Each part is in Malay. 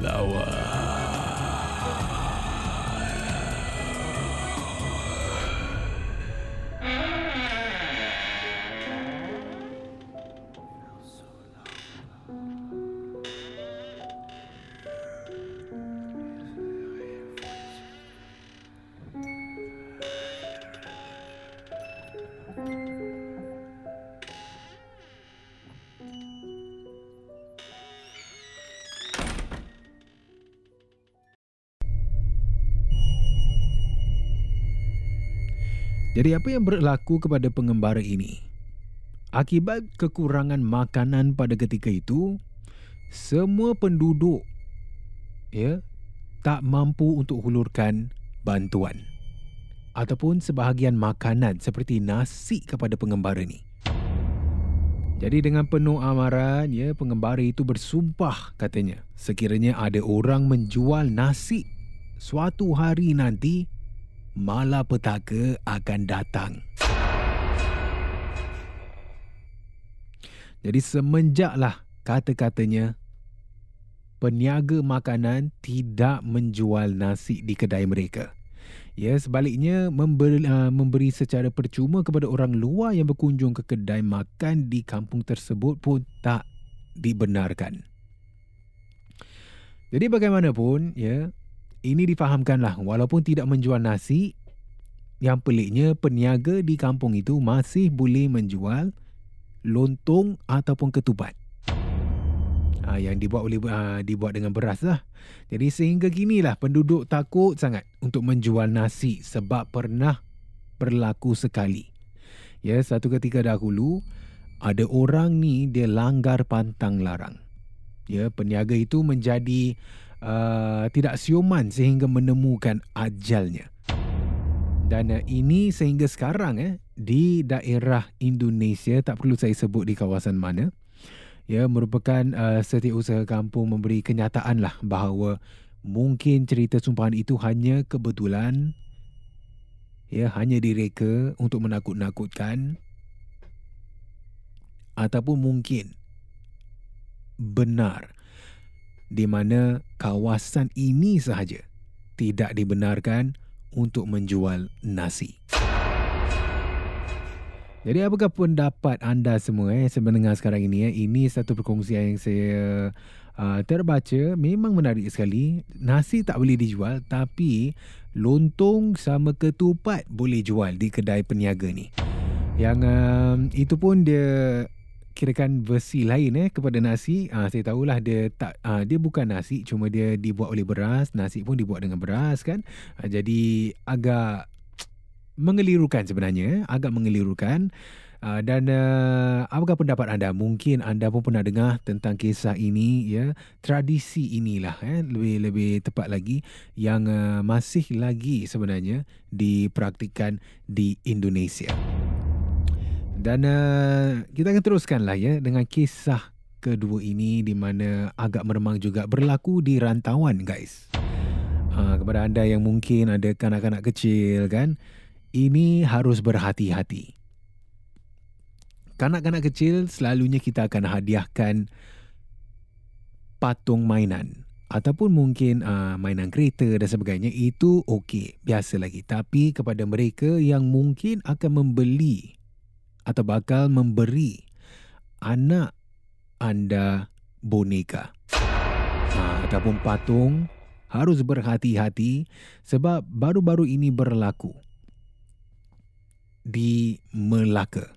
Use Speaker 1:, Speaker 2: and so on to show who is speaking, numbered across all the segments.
Speaker 1: flower. Jadi apa yang berlaku kepada pengembara ini? Akibat kekurangan makanan pada ketika itu, semua penduduk ya tak mampu untuk hulurkan bantuan ataupun sebahagian makanan seperti nasi kepada pengembara ini. Jadi dengan penuh amaran, ya pengembara itu bersumpah katanya sekiranya ada orang menjual nasi suatu hari nanti malapetaka akan datang. Jadi semenjaklah kata-katanya peniaga makanan tidak menjual nasi di kedai mereka. Ya, sebaliknya memberi, uh, memberi secara percuma kepada orang luar yang berkunjung ke kedai makan di kampung tersebut pun tak dibenarkan. Jadi bagaimanapun, ya, ini difahamkanlah walaupun tidak menjual nasi, yang peliknya peniaga di kampung itu masih boleh menjual lontong ataupun ketupat. Ha, yang dibuat oleh ha, dibuat dengan beras lah. Jadi sehingga kinilah penduduk takut sangat untuk menjual nasi sebab pernah berlaku sekali. Ya, satu ketika dahulu ada orang ni dia langgar pantang larang. Ya, peniaga itu menjadi uh, tidak siuman sehingga menemukan ajalnya. Dan uh, ini sehingga sekarang eh, di daerah Indonesia, tak perlu saya sebut di kawasan mana, ya merupakan uh, setiausaha kampung memberi kenyataan lah bahawa mungkin cerita sumpahan itu hanya kebetulan, ya hanya direka untuk menakut-nakutkan ataupun mungkin benar di mana kawasan ini sahaja tidak dibenarkan untuk menjual nasi. Jadi apakah pendapat anda semua eh sebenarnya sekarang ini eh ini satu perkongsian yang saya uh, terbaca memang menarik sekali. Nasi tak boleh dijual tapi lontong sama ketupat boleh jual di kedai peniaga ni. Yang um, itu pun dia kirakan versi lain eh kepada nasi. Ah saya tahulah dia tak ah, dia bukan nasi cuma dia dibuat oleh beras, nasi pun dibuat dengan beras kan. Ah, jadi agak mengelirukan sebenarnya, eh, agak mengelirukan. Uh, dan uh, apakah pendapat anda? Mungkin anda pun pernah dengar tentang kisah ini ya. Tradisi inilah eh lebih lebih tepat lagi yang uh, masih lagi sebenarnya dipraktikkan di Indonesia. Dan uh, kita akan teruskanlah ya dengan kisah kedua ini di mana agak meremang juga berlaku di rantauan guys. Uh, kepada anda yang mungkin ada kanak-kanak kecil kan, ini harus berhati-hati. Kanak-kanak kecil selalunya kita akan hadiahkan patung mainan ataupun mungkin uh, mainan kereta dan sebagainya. Itu okey biasa lagi. Tapi kepada mereka yang mungkin akan membeli atau bakal memberi anak anda boneka. Uh, ataupun patung harus berhati-hati sebab baru-baru ini berlaku di Melaka.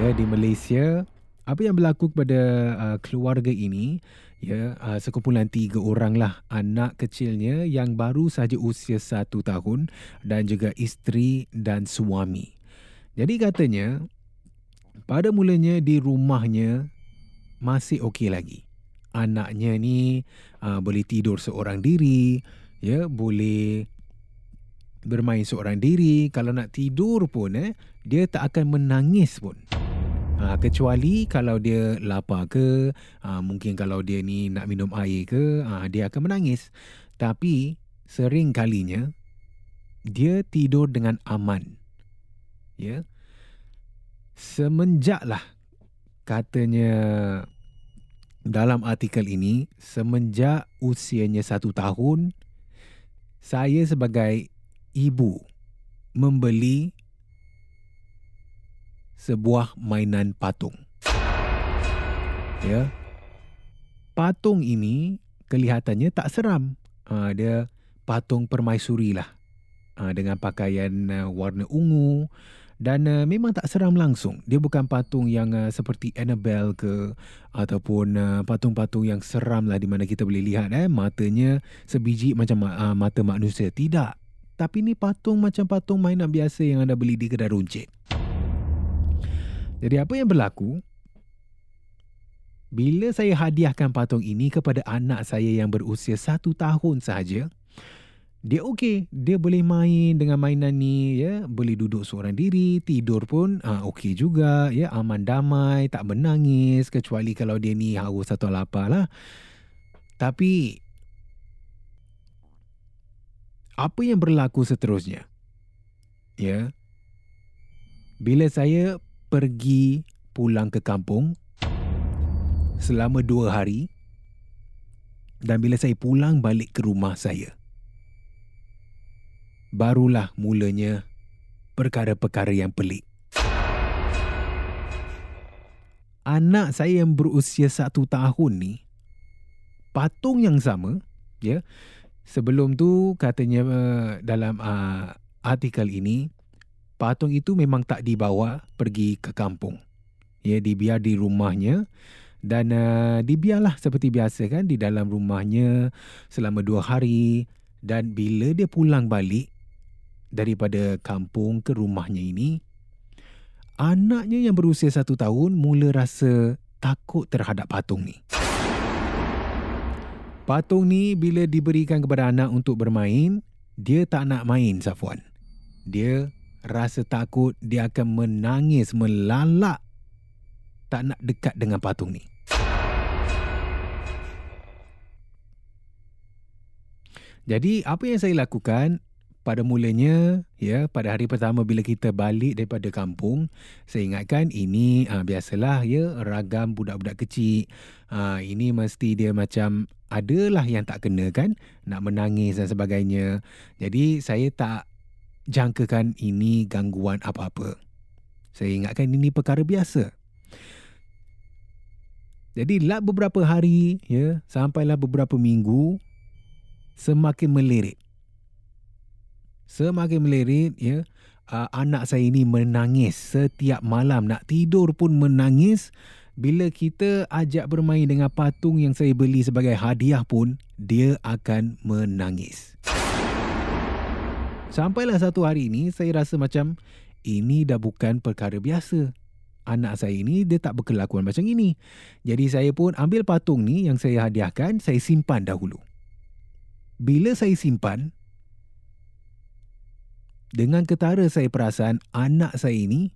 Speaker 1: Ya di Malaysia apa yang berlaku kepada uh, keluarga ini ya uh, sekumpulan tiga orang lah anak kecilnya yang baru saja usia satu tahun dan juga isteri dan suami jadi katanya pada mulanya di rumahnya masih okey lagi anaknya ni uh, boleh tidur seorang diri ya boleh bermain seorang diri kalau nak tidur pun eh dia tak akan menangis pun Ha, kecuali kalau dia lapar ke, ha, mungkin kalau dia ni nak minum air ke, ha, dia akan menangis. Tapi sering kalinya dia tidur dengan aman. Ya. Semenjaklah katanya dalam artikel ini, semenjak usianya satu tahun, saya sebagai ibu membeli sebuah mainan patung. Ya. Patung ini kelihatannya tak seram. Ha, dia patung permaisuri lah. Ha, dengan pakaian uh, warna ungu dan uh, memang tak seram langsung. Dia bukan patung yang uh, seperti Annabelle ke ataupun uh, patung-patung yang seram lah di mana kita boleh lihat eh matanya sebiji macam uh, mata manusia. Tidak. Tapi ni patung macam patung mainan biasa yang anda beli di kedai runcit. Jadi apa yang berlaku? Bila saya hadiahkan patung ini kepada anak saya yang berusia satu tahun sahaja, dia okey, dia boleh main dengan mainan ni, ya, boleh duduk seorang diri, tidur pun ah okey juga, ya, aman damai, tak menangis kecuali kalau dia ni haus atau lapar lah. Tapi apa yang berlaku seterusnya? Ya. Bila saya pergi pulang ke kampung selama dua hari dan bila saya pulang balik ke rumah saya, barulah mulanya perkara-perkara yang pelik. Anak saya yang berusia satu tahun ni, patung yang sama, ya. Sebelum tu katanya uh, dalam uh, artikel ini, patung itu memang tak dibawa pergi ke kampung. Ya, dibiar di rumahnya dan uh, dibiarlah seperti biasa kan di dalam rumahnya selama dua hari dan bila dia pulang balik daripada kampung ke rumahnya ini, anaknya yang berusia satu tahun mula rasa takut terhadap patung ni. Patung ni bila diberikan kepada anak untuk bermain, dia tak nak main Safwan. Dia rasa takut dia akan menangis melalak tak nak dekat dengan patung ni. Jadi apa yang saya lakukan pada mulanya ya pada hari pertama bila kita balik daripada kampung saya ingatkan ini uh, biasalah ya ragam budak-budak kecil uh, ini mesti dia macam adalah yang tak kena kan nak menangis dan sebagainya jadi saya tak jangkakan ini gangguan apa-apa. Saya ingatkan ini perkara biasa. Jadi lah beberapa hari ya sampailah beberapa minggu semakin melirik. Semakin melirik ya uh, anak saya ini menangis setiap malam nak tidur pun menangis bila kita ajak bermain dengan patung yang saya beli sebagai hadiah pun dia akan menangis. Sampailah satu hari ini saya rasa macam ini dah bukan perkara biasa. Anak saya ini dia tak berkelakuan macam ini. Jadi saya pun ambil patung ni yang saya hadiahkan, saya simpan dahulu. Bila saya simpan, dengan ketara saya perasan anak saya ini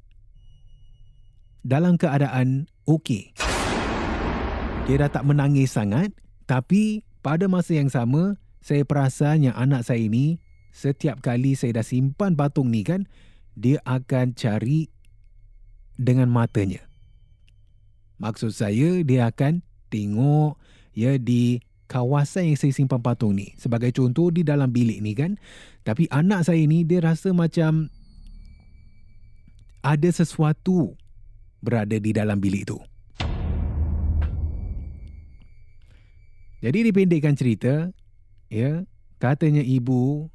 Speaker 1: dalam keadaan okey. Dia dah tak menangis sangat, tapi pada masa yang sama, saya perasan yang anak saya ini setiap kali saya dah simpan patung ni kan, dia akan cari dengan matanya. Maksud saya dia akan tengok ya di kawasan yang saya simpan patung ni. Sebagai contoh di dalam bilik ni kan. Tapi anak saya ni dia rasa macam ada sesuatu berada di dalam bilik tu. Jadi dipendekkan cerita, ya, katanya ibu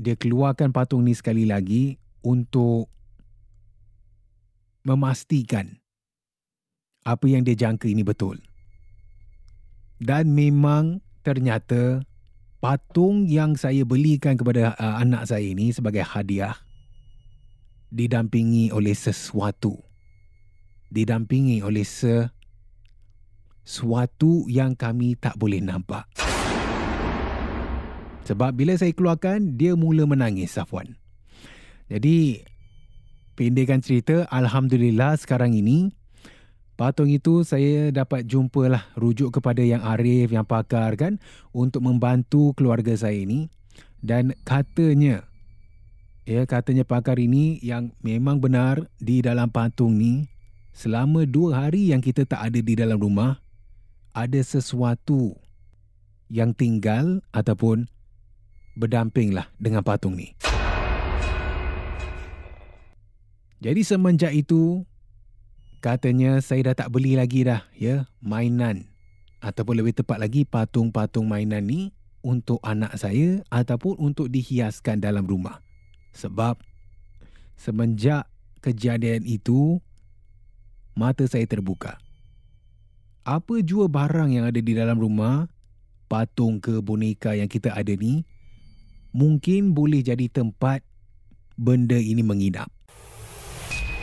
Speaker 1: dia keluarkan patung ni sekali lagi untuk memastikan apa yang dia jangka ini betul. Dan memang ternyata patung yang saya belikan kepada uh, anak saya ini sebagai hadiah didampingi oleh sesuatu. Didampingi oleh sesuatu yang kami tak boleh nampak. Sebab bila saya keluarkan, dia mula menangis, Safwan. Jadi, pendekkan cerita, Alhamdulillah sekarang ini, patung itu saya dapat jumpalah rujuk kepada yang arif, yang pakar kan, untuk membantu keluarga saya ini. Dan katanya, ya katanya pakar ini yang memang benar di dalam patung ni, selama dua hari yang kita tak ada di dalam rumah, ada sesuatu yang tinggal ataupun berdampinglah dengan patung ni. Jadi semenjak itu, katanya saya dah tak beli lagi dah ya mainan ataupun lebih tepat lagi patung-patung mainan ni untuk anak saya ataupun untuk dihiaskan dalam rumah. Sebab semenjak kejadian itu, mata saya terbuka. Apa jua barang yang ada di dalam rumah, patung ke boneka yang kita ada ni, mungkin boleh jadi tempat benda ini menginap.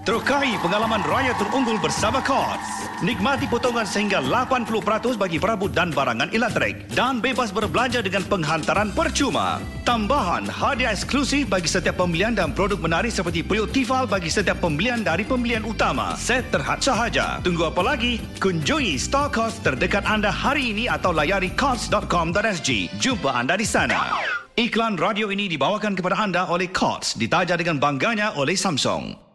Speaker 2: Terukai pengalaman raya terunggul bersama Courts. Nikmati potongan sehingga 80% bagi perabot dan barangan elektrik dan bebas berbelanja dengan penghantaran percuma. Tambahan hadiah eksklusif bagi setiap pembelian dan produk menarik seperti periuk tifal bagi setiap pembelian dari pembelian utama. Set terhad sahaja. Tunggu apa lagi? Kunjungi store Courts terdekat anda hari ini atau layari courts.com.sg. Jumpa anda di sana. Iklan radio ini dibawakan kepada anda oleh Courts, ditaja dengan bangganya oleh Samsung.